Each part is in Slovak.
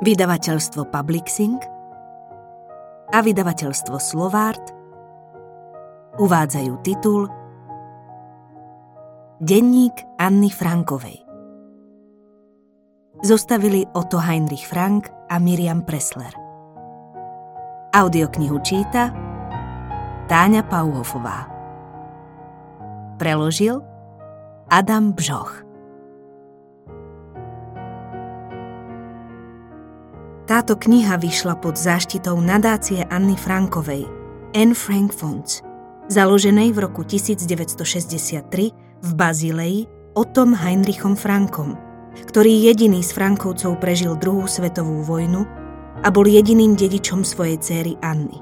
vydavateľstvo Publixing a vydavateľstvo Slovart uvádzajú titul Denník Anny Frankovej. Zostavili Otto Heinrich Frank a Miriam Pressler. Audioknihu číta Táňa Pauhofová. Preložil Adam Bžoch. Táto kniha vyšla pod záštitou nadácie Anny Frankovej, Anne Frank Fonds, založenej v roku 1963 v Bazileji Otom Heinrichom Frankom, ktorý jediný z Frankovcov prežil druhú svetovú vojnu a bol jediným dedičom svojej céry Anny.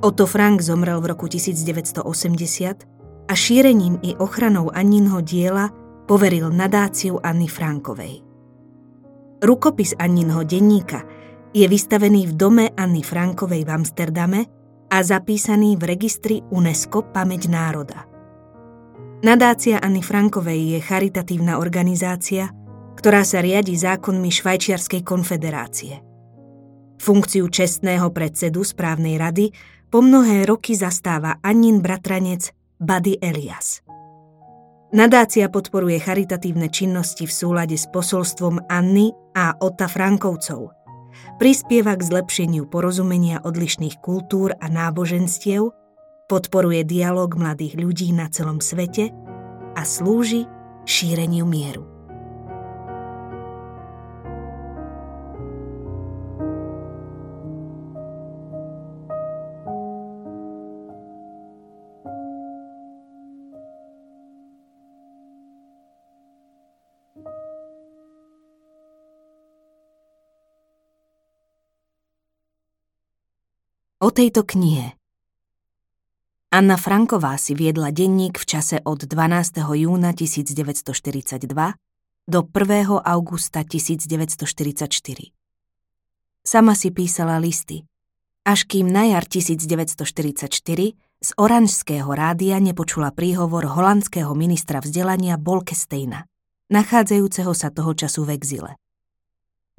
Otto Frank zomrel v roku 1980 a šírením i ochranou Anninho diela poveril nadáciu Anny Frankovej. Rukopis Anninho denníka je vystavený v dome Anny Frankovej v Amsterdame a zapísaný v registri UNESCO Pamäť národa. Nadácia Anny Frankovej je charitatívna organizácia, ktorá sa riadi zákonmi Švajčiarskej konfederácie. Funkciu čestného predsedu správnej rady po mnohé roky zastáva Annin bratranec Buddy Elias. Nadácia podporuje charitatívne činnosti v súlade s posolstvom Anny a Ota Frankovcov. Prispieva k zlepšeniu porozumenia odlišných kultúr a náboženstiev, podporuje dialog mladých ľudí na celom svete a slúži šíreniu mieru. O tejto knihe Anna Franková si viedla denník v čase od 12. júna 1942 do 1. augusta 1944. Sama si písala listy, až kým na jar 1944 z Oranžského rádia nepočula príhovor holandského ministra vzdelania Bolkesteina, nachádzajúceho sa toho času v exile.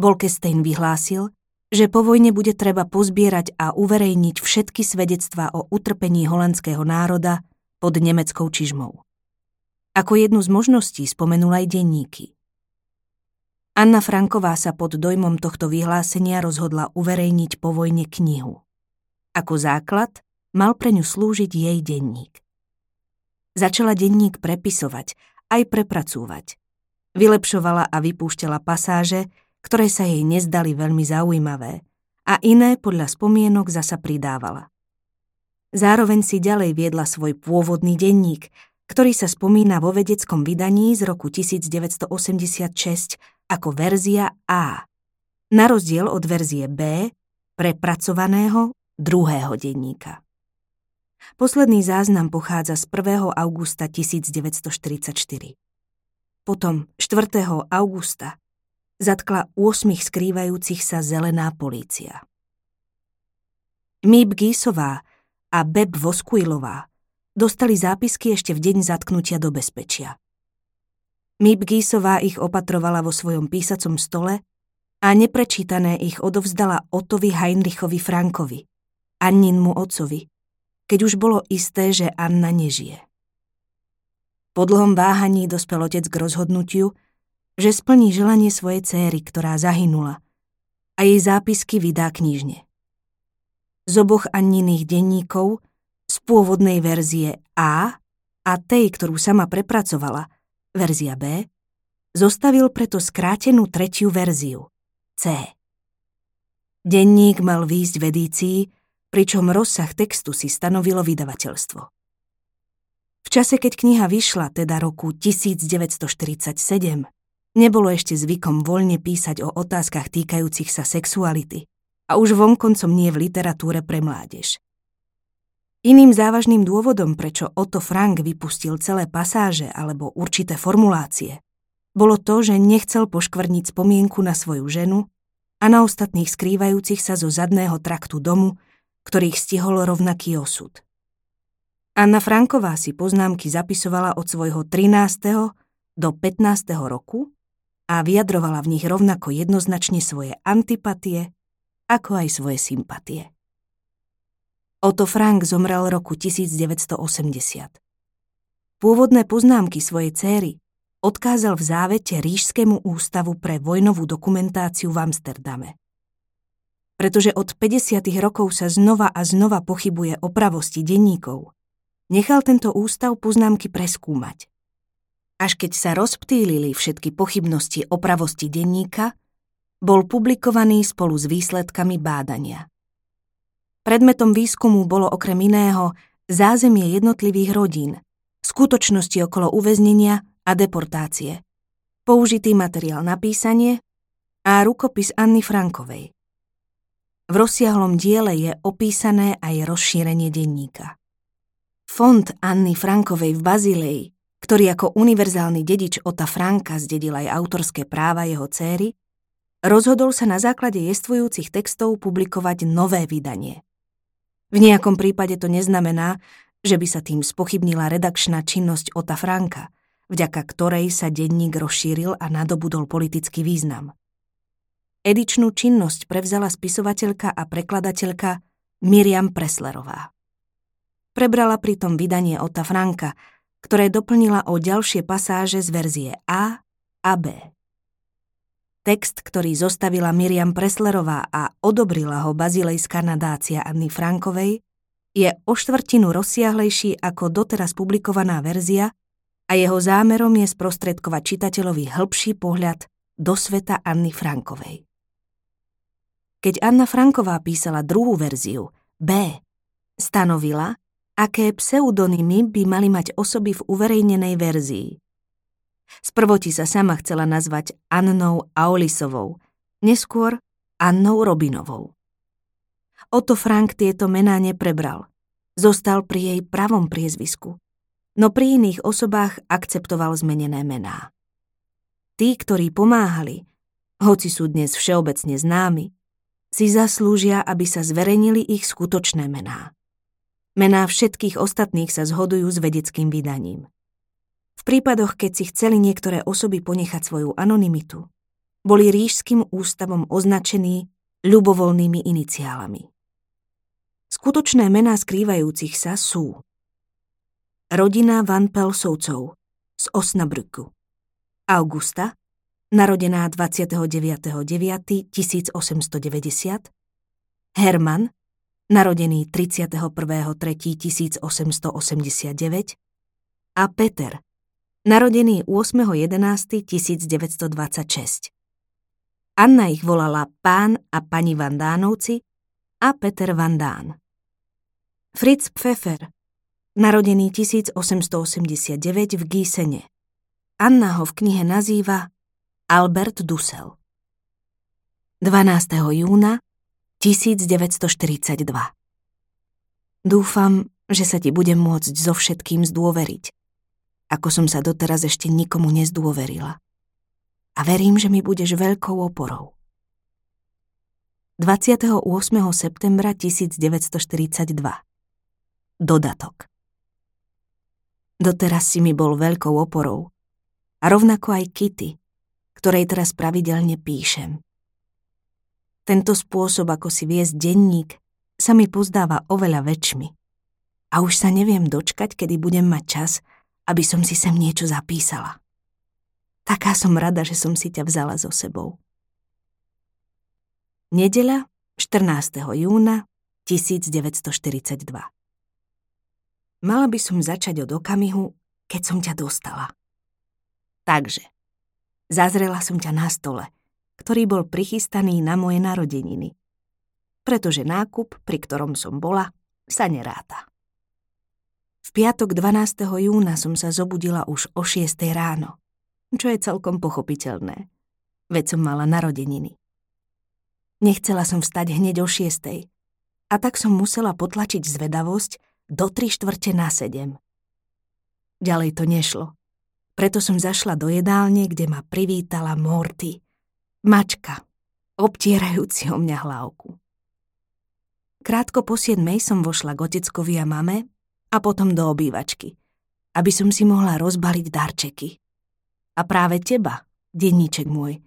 Bolkestein vyhlásil, že po vojne bude treba pozbierať a uverejniť všetky svedectvá o utrpení holandského národa pod nemeckou čižmou. Ako jednu z možností spomenul aj denníky. Anna Franková sa pod dojmom tohto vyhlásenia rozhodla uverejniť po vojne knihu. Ako základ mal pre ňu slúžiť jej denník. Začala denník prepisovať, aj prepracúvať. Vylepšovala a vypúšťala pasáže, ktoré sa jej nezdali veľmi zaujímavé a iné podľa spomienok zasa pridávala. Zároveň si ďalej viedla svoj pôvodný denník, ktorý sa spomína vo vedeckom vydaní z roku 1986 ako verzia A, na rozdiel od verzie B, prepracovaného druhého denníka. Posledný záznam pochádza z 1. augusta 1944. Potom 4. augusta zatkla 8 skrývajúcich sa zelená polícia. Mib Gísová a Beb Voskuilová dostali zápisky ešte v deň zatknutia do bezpečia. Mib Gísová ich opatrovala vo svojom písacom stole a neprečítané ich odovzdala Otovi Heinrichovi Frankovi, Anninmu otcovi, keď už bolo isté, že Anna nežije. Po dlhom váhaní dospel otec k rozhodnutiu, že splní želanie svojej céry, ktorá zahynula a jej zápisky vydá knižne. Z oboch Anniných denníkov, z pôvodnej verzie A a tej, ktorú sama prepracovala, verzia B, zostavil preto skrátenú tretiu verziu, C. Denník mal výjsť v edícii, pričom rozsah textu si stanovilo vydavateľstvo. V čase, keď kniha vyšla, teda roku 1947, Nebolo ešte zvykom voľne písať o otázkach týkajúcich sa sexuality a už vonkoncom nie v literatúre pre mládež. Iným závažným dôvodom, prečo Otto Frank vypustil celé pasáže alebo určité formulácie, bolo to, že nechcel poškvrniť spomienku na svoju ženu a na ostatných skrývajúcich sa zo zadného traktu domu, ktorých stihol rovnaký osud. Anna Franková si poznámky zapisovala od svojho 13. do 15. roku a vyjadrovala v nich rovnako jednoznačne svoje antipatie, ako aj svoje sympatie. Otto Frank zomrel roku 1980. Pôvodné poznámky svojej céry odkázal v závete Rížskému ústavu pre vojnovú dokumentáciu v Amsterdame. Pretože od 50. rokov sa znova a znova pochybuje o pravosti denníkov, nechal tento ústav poznámky preskúmať. Až keď sa rozptýlili všetky pochybnosti o pravosti denníka, bol publikovaný spolu s výsledkami bádania. Predmetom výskumu bolo okrem iného zázemie jednotlivých rodín, skutočnosti okolo uväznenia a deportácie, použitý materiál na písanie a rukopis Anny Frankovej. V rozsiahlom diele je opísané aj rozšírenie denníka. Fond Anny Frankovej v Bazilei, ktorý ako univerzálny dedič Ota Franka zdedil aj autorské práva jeho céry, rozhodol sa na základe jestvujúcich textov publikovať nové vydanie. V nejakom prípade to neznamená, že by sa tým spochybnila redakčná činnosť Ota Franka – vďaka ktorej sa denník rozšíril a nadobudol politický význam. Edičnú činnosť prevzala spisovateľka a prekladateľka Miriam Preslerová. Prebrala pritom vydanie Ota Franka, ktoré doplnila o ďalšie pasáže z verzie A a B. Text, ktorý zostavila Miriam Preslerová a odobrila ho bazilejská nadácia Anny Frankovej, je o štvrtinu rozsiahlejší ako doteraz publikovaná verzia a jeho zámerom je sprostredkovať čitateľovi hĺbší pohľad do sveta Anny Frankovej. Keď Anna Franková písala druhú verziu, B, stanovila, aké pseudonymy by mali mať osoby v uverejnenej verzii. Sprvoti sa sama chcela nazvať Annou Aolisovou, neskôr Annou Robinovou. Oto Frank tieto mená neprebral. Zostal pri jej pravom priezvisku no pri iných osobách akceptoval zmenené mená. Tí, ktorí pomáhali, hoci sú dnes všeobecne známi, si zaslúžia, aby sa zverejnili ich skutočné mená. Mená všetkých ostatných sa zhodujú s vedeckým vydaním. V prípadoch, keď si chceli niektoré osoby ponechať svoju anonymitu, boli rížským ústavom označení ľubovoľnými iniciálami. Skutočné mená skrývajúcich sa sú rodina Van Pelsovcov z Osnabrücku. Augusta, narodená 29.9.1890, Herman, narodený 31.3.1889 a Peter, narodený 8.11.1926. Anna ich volala pán a pani Vandánovci a Peter Vandán. Fritz Pfeffer, narodený 1889 v Gísene. Anna ho v knihe nazýva Albert Dussel. 12. júna 1942 Dúfam, že sa ti budem môcť so všetkým zdôveriť, ako som sa doteraz ešte nikomu nezdôverila. A verím, že mi budeš veľkou oporou. 28. septembra 1942 Dodatok Doteraz si mi bol veľkou oporou. A rovnako aj Kitty, ktorej teraz pravidelne píšem. Tento spôsob, ako si viesť denník, sa mi pozdáva oveľa väčšmi. A už sa neviem dočkať, kedy budem mať čas, aby som si sem niečo zapísala. Taká som rada, že som si ťa vzala so sebou. Nedeľa, 14. júna 1942 Mala by som začať od okamihu, keď som ťa dostala. Takže, zazrela som ťa na stole, ktorý bol prichystaný na moje narodeniny. Pretože nákup, pri ktorom som bola, sa neráta. V piatok 12. júna som sa zobudila už o 6. ráno, čo je celkom pochopiteľné, veď som mala narodeniny. Nechcela som vstať hneď o 6. A tak som musela potlačiť zvedavosť, do tri štvrte na sedem. Ďalej to nešlo. Preto som zašla do jedálne, kde ma privítala Morty. Mačka, obtierajúci o mňa hlavku. Krátko po siedmej som vošla k oteckovi a mame a potom do obývačky, aby som si mohla rozbaliť darčeky. A práve teba, denníček môj,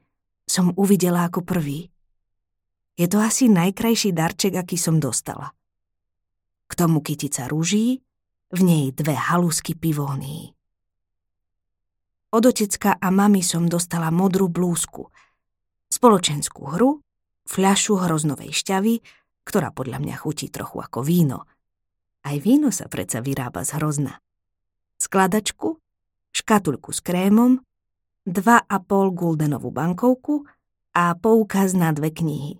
som uvidela ako prvý. Je to asi najkrajší darček, aký som dostala. K tomu kytica rúží, v nej dve halusky pivónií. Od otecka a mami som dostala modrú blúzku, spoločenskú hru, fľašu hroznovej šťavy, ktorá podľa mňa chutí trochu ako víno. Aj víno sa predsa vyrába z hrozna. Skladačku, škatulku s krémom, 2,5 guldenovú bankovku a poukaz na dve knihy.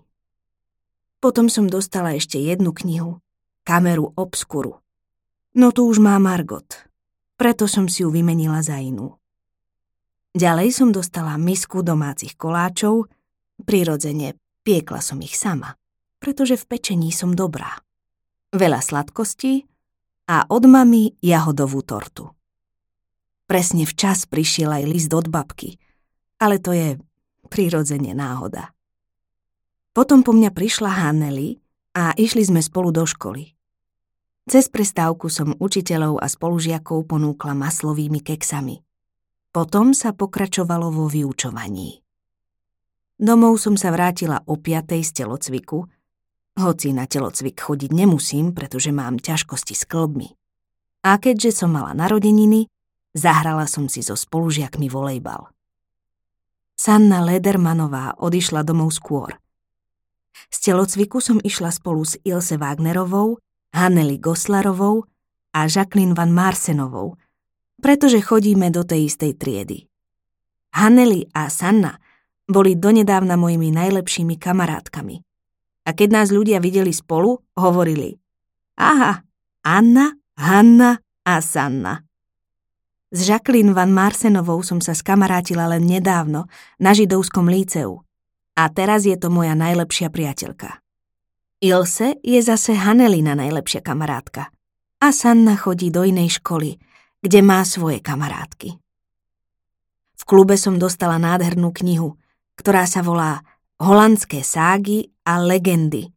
Potom som dostala ešte jednu knihu, kameru Obskuru. No tu už má Margot, preto som si ju vymenila za inú. Ďalej som dostala misku domácich koláčov, prirodzene piekla som ich sama, pretože v pečení som dobrá. Veľa sladkostí a od mamy jahodovú tortu. Presne včas prišiel aj list od babky, ale to je prirodzene náhoda. Potom po mňa prišla Hanneli a išli sme spolu do školy. Cez prestávku som učiteľov a spolužiakov ponúkla maslovými keksami. Potom sa pokračovalo vo vyučovaní. Domov som sa vrátila o piatej z telocviku, hoci na telocvik chodiť nemusím, pretože mám ťažkosti s klbmi. A keďže som mala narodeniny, Zahrala som si so spolužiakmi volejbal. Sanna Ledermanová odišla domov skôr. Z telocviku som išla spolu s Ilse Wagnerovou, Hanneli Goslarovou a Jacqueline Van Marsenovou, pretože chodíme do tej istej triedy. Hanneli a Sanna boli donedávna mojimi najlepšími kamarátkami. A keď nás ľudia videli spolu, hovorili Aha, Anna, Hanna a Sanna. S Jacqueline Van Marsenovou som sa skamarátila len nedávno na židovskom líceu. A teraz je to moja najlepšia priateľka. Ilse je zase Hanelina najlepšia kamarátka. A Sanna chodí do inej školy, kde má svoje kamarátky. V klube som dostala nádhernú knihu, ktorá sa volá Holandské ságy a legendy.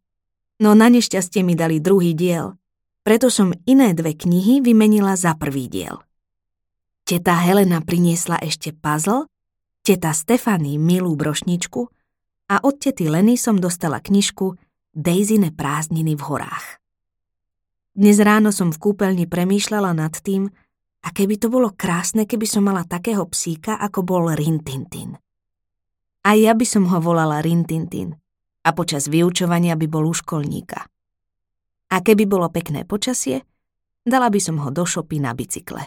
No na nešťastie mi dali druhý diel, preto som iné dve knihy vymenila za prvý diel. Teta Helena priniesla ešte puzzle, teta Stefany milú brošničku a od tety Leny som dostala knižku Daisyne prázdniny v horách. Dnes ráno som v kúpeľni premýšľala nad tým, aké by to bolo krásne, keby som mala takého psíka, ako bol Rintintin. A ja by som ho volala Rintintin a počas vyučovania by bol u školníka. A keby bolo pekné počasie, dala by som ho do šopy na bicykle.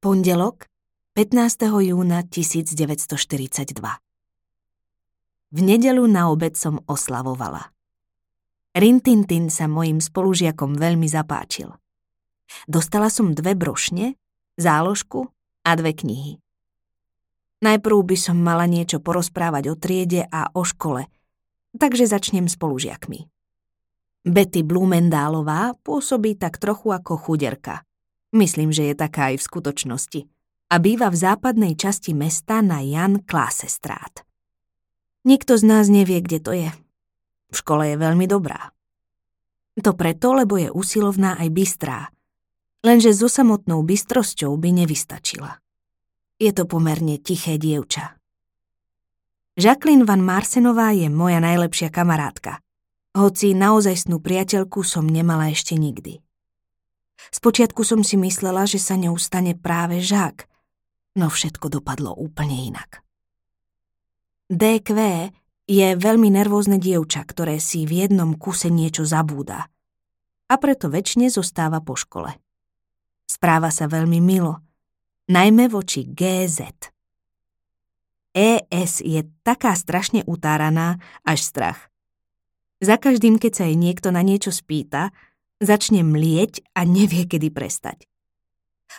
Pondelok, 15. júna 1942 V nedelu na obed som oslavovala. Rintintin sa mojim spolužiakom veľmi zapáčil. Dostala som dve brošne, záložku a dve knihy. Najprv by som mala niečo porozprávať o triede a o škole, takže začnem spolužiakmi. Betty Blumendálová pôsobí tak trochu ako chuderka. Myslím, že je taká aj v skutočnosti. A býva v západnej časti mesta na Jan Klásestrát. Nikto z nás nevie, kde to je. V škole je veľmi dobrá. To preto, lebo je usilovná aj bystrá. Lenže so samotnou bystrosťou by nevystačila. Je to pomerne tiché dievča. Jacqueline Van Marsenová je moja najlepšia kamarátka, hoci naozajstnú priateľku som nemala ešte nikdy. Spočiatku som si myslela, že sa ňou stane práve Žák, no všetko dopadlo úplne inak. DQ je veľmi nervózne dievča, ktoré si v jednom kuse niečo zabúda a preto väčšine zostáva po škole. Správa sa veľmi milo, najmä voči GZ. ES je taká strašne utáraná, až strach. Za každým, keď sa jej niekto na niečo spýta, Začne mlieť a nevie, kedy prestať.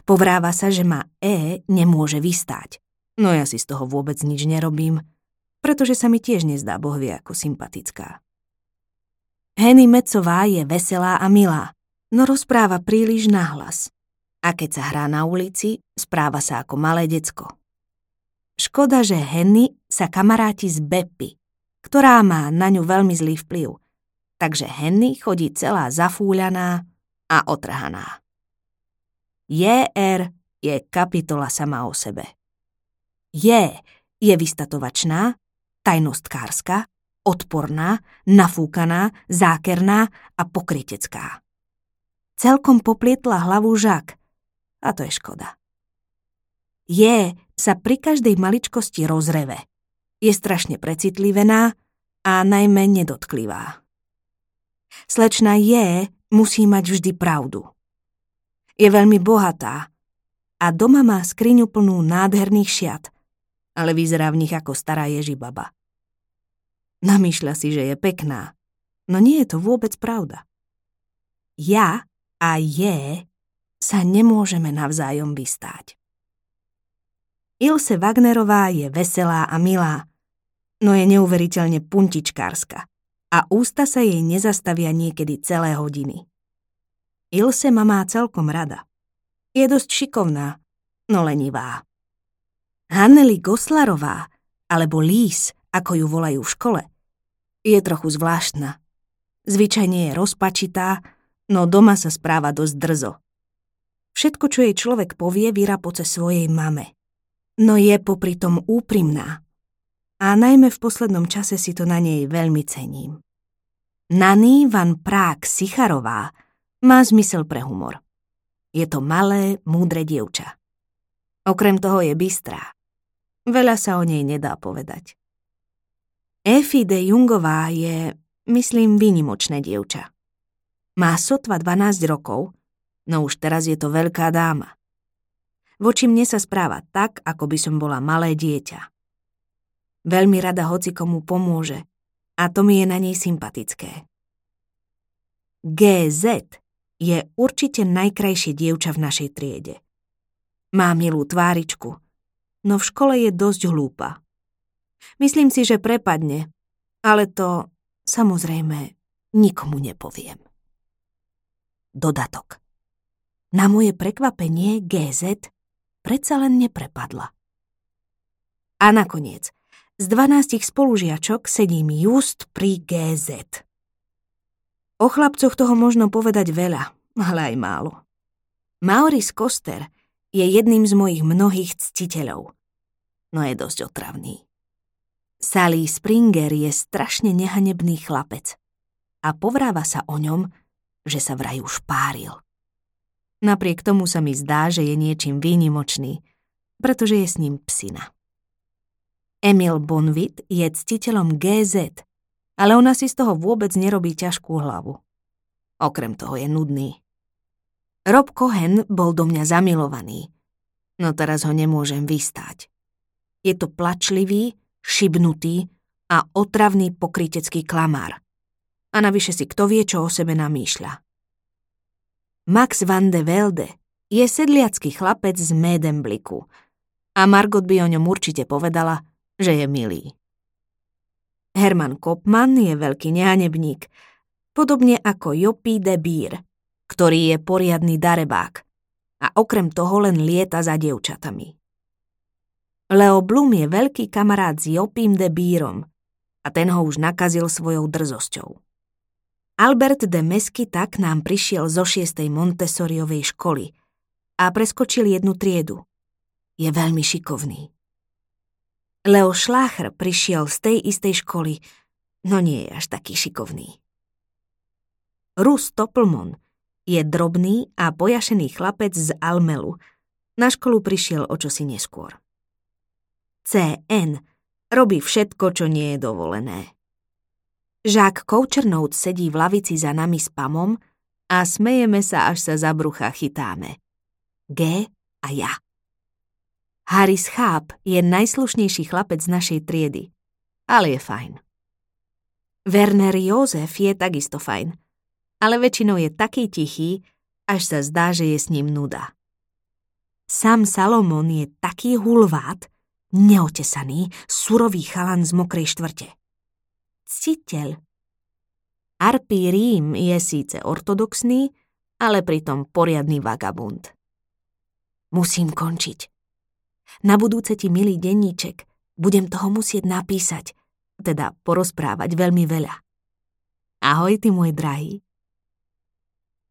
Povráva sa, že ma E nemôže vystáť. No ja si z toho vôbec nič nerobím, pretože sa mi tiež nezdá bohvie ako sympatická. Henny Mecová je veselá a milá, no rozpráva príliš nahlas. A keď sa hrá na ulici, správa sa ako malé decko. Škoda, že Henny sa kamaráti s Beppy, ktorá má na ňu veľmi zlý vplyv – takže Henny chodí celá zafúľaná a otrhaná. JR je kapitola sama o sebe. Je je vystatovačná, tajnostkárska, odporná, nafúkaná, zákerná a pokrytecká. Celkom poplietla hlavu žak. A to je škoda. Je sa pri každej maličkosti rozreve. Je strašne precitlivená a najmä nedotklivá. Slečna je musí mať vždy pravdu. Je veľmi bohatá a doma má skriňu plnú nádherných šiat – ale vyzerá v nich ako stará Ježibaba. Namýšľa si, že je pekná, no nie je to vôbec pravda. Ja a je sa nemôžeme navzájom vystáť. Ilse Wagnerová je veselá a milá, no je neuveriteľne puntičkárska a ústa sa jej nezastavia niekedy celé hodiny. Ilse ma má celkom rada. Je dosť šikovná, no lenivá. Hanneli Goslarová, alebo Lís, ako ju volajú v škole, je trochu zvláštna. Zvyčajne je rozpačitá, no doma sa správa dosť drzo. Všetko, čo jej človek povie, vyrapoce svojej mame. No je popri tom úprimná. A najmä v poslednom čase si to na nej veľmi cením. Nani van Prák Sicharová má zmysel pre humor. Je to malé, múdre dievča. Okrem toho je bystrá. Veľa sa o nej nedá povedať. Efi de Jungová je, myslím, výnimočné dievča. Má sotva 12 rokov, no už teraz je to veľká dáma. Voči mne sa správa tak, ako by som bola malé dieťa. Veľmi rada hoci komu pomôže a to mi je na nej sympatické. GZ je určite najkrajšie dievča v našej triede. Má milú tváričku – no v škole je dosť hlúpa. Myslím si, že prepadne, ale to samozrejme nikomu nepoviem. Dodatok. Na moje prekvapenie GZ predsa len neprepadla. A nakoniec, z dvanástich spolužiačok sedím just pri GZ. O chlapcoch toho možno povedať veľa, ale aj málo. Maurice Koster je jedným z mojich mnohých ctiteľov no je dosť otravný. Sally Springer je strašne nehanebný chlapec a povráva sa o ňom, že sa vraj už páril. Napriek tomu sa mi zdá, že je niečím výnimočný, pretože je s ním psina. Emil Bonvit je ctiteľom GZ, ale ona si z toho vôbec nerobí ťažkú hlavu. Okrem toho je nudný. Rob Cohen bol do mňa zamilovaný, no teraz ho nemôžem vystáť. Je to plačlivý, šibnutý a otravný pokrytecký klamár. A navyše si kto vie, čo o sebe namýšľa. Max van de Velde je sedliacký chlapec z Medembliku a Margot by o ňom určite povedala, že je milý. Herman Kopman je veľký nehanebník, podobne ako Jopi de Beer, ktorý je poriadny darebák a okrem toho len lieta za dievčatami. Leo Blum je veľký kamarát s Jopím de Bírom a ten ho už nakazil svojou drzosťou. Albert de Mesky tak nám prišiel zo šiestej Montessoriovej školy a preskočil jednu triedu. Je veľmi šikovný. Leo Schlacher prišiel z tej istej školy, no nie je až taký šikovný. Rus Toplmon je drobný a pojašený chlapec z Almelu. Na školu prišiel o čosi neskôr. CN robí všetko, čo nie je dovolené. Žák Koučernout sedí v lavici za nami s Pamom a smejeme sa, až sa za brucha chytáme. G a ja. Harris Cháp je najslušnejší chlapec z našej triedy, ale je fajn. Werner Jozef je takisto fajn, ale väčšinou je taký tichý, až sa zdá, že je s ním nuda. Sam Salomon je taký hulvát, neotesaný, surový chalan z mokrej štvrte. Citeľ. Arpí Rím je síce ortodoxný, ale pritom poriadny vagabund. Musím končiť. Na budúce ti, milý denníček, budem toho musieť napísať, teda porozprávať veľmi veľa. Ahoj, ty môj drahý.